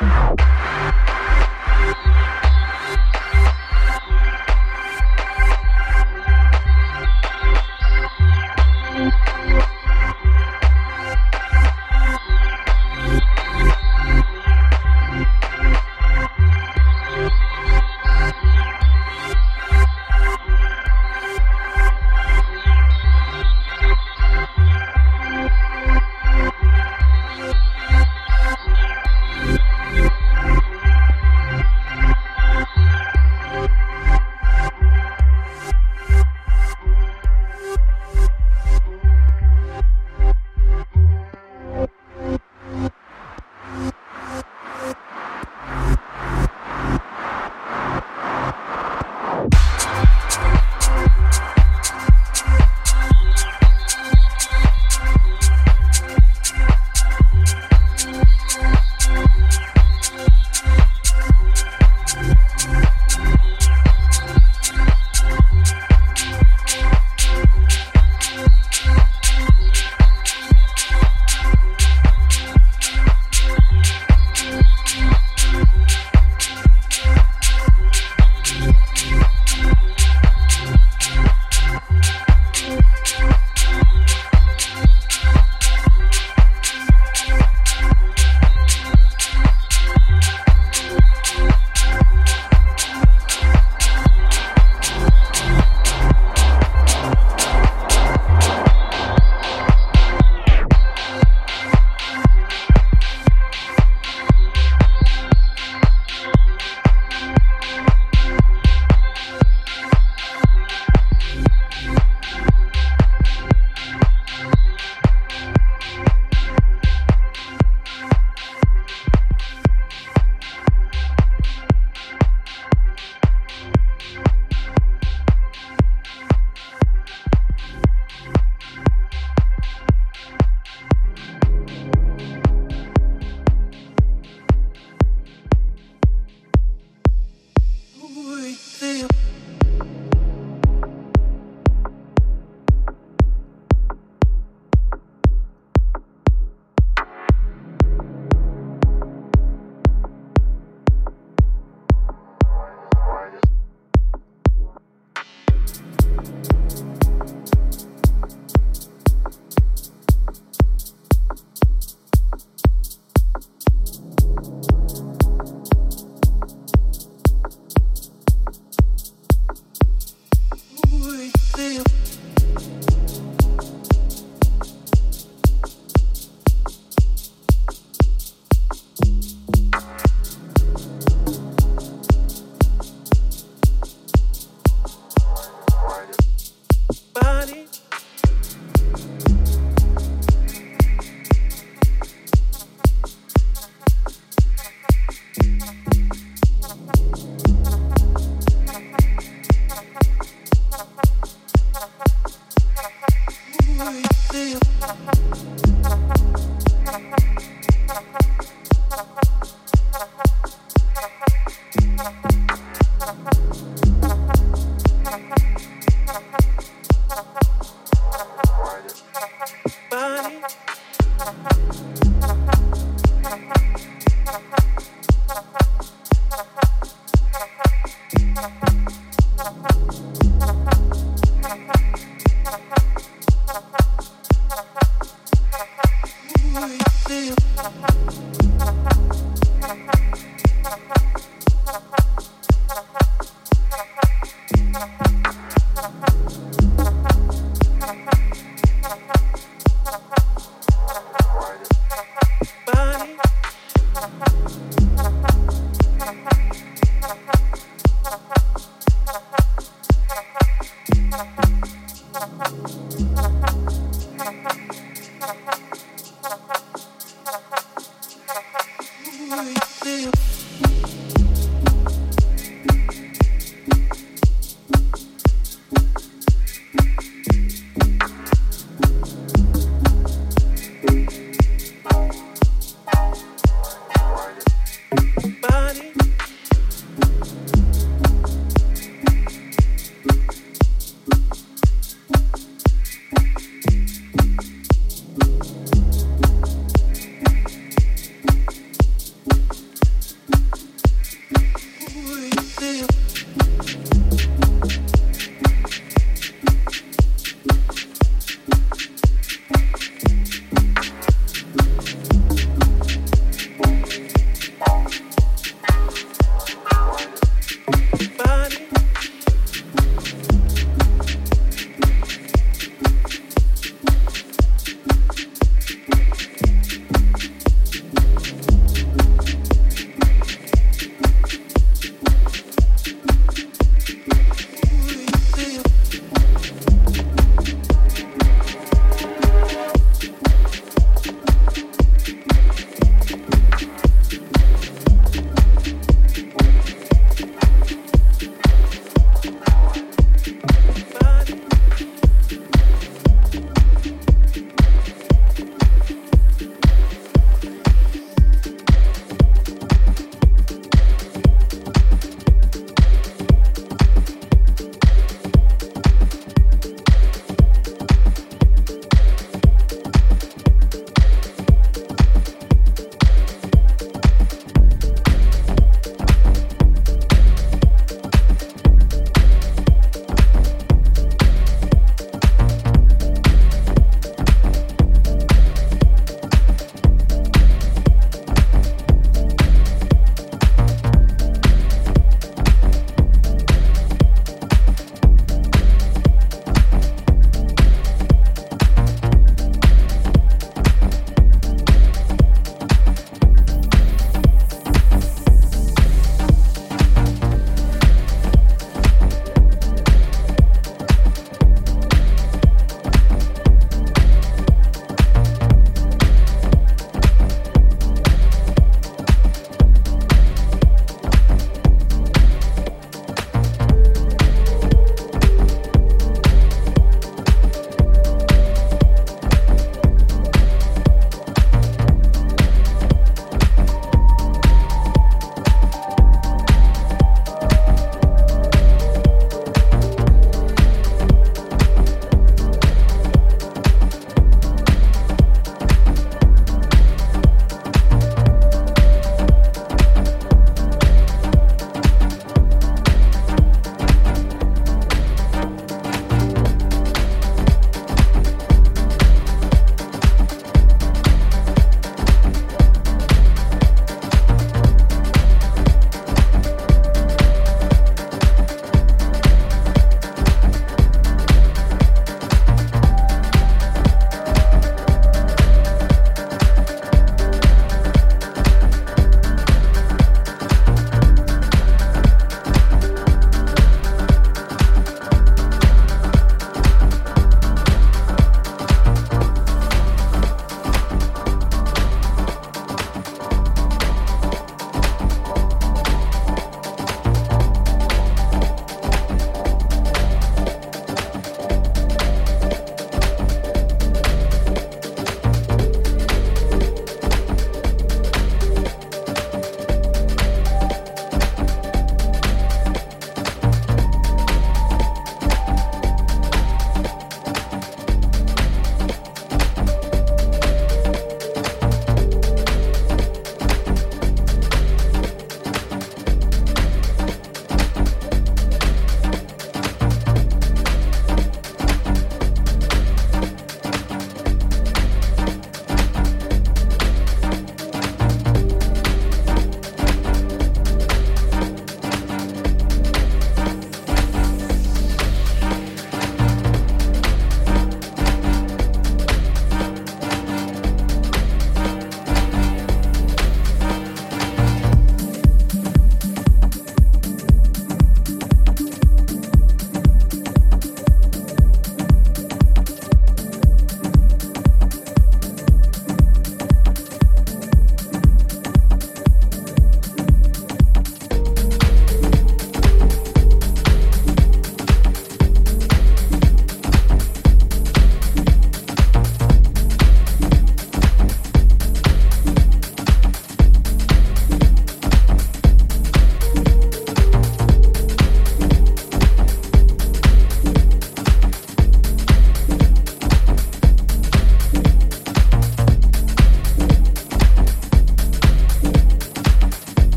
Bye.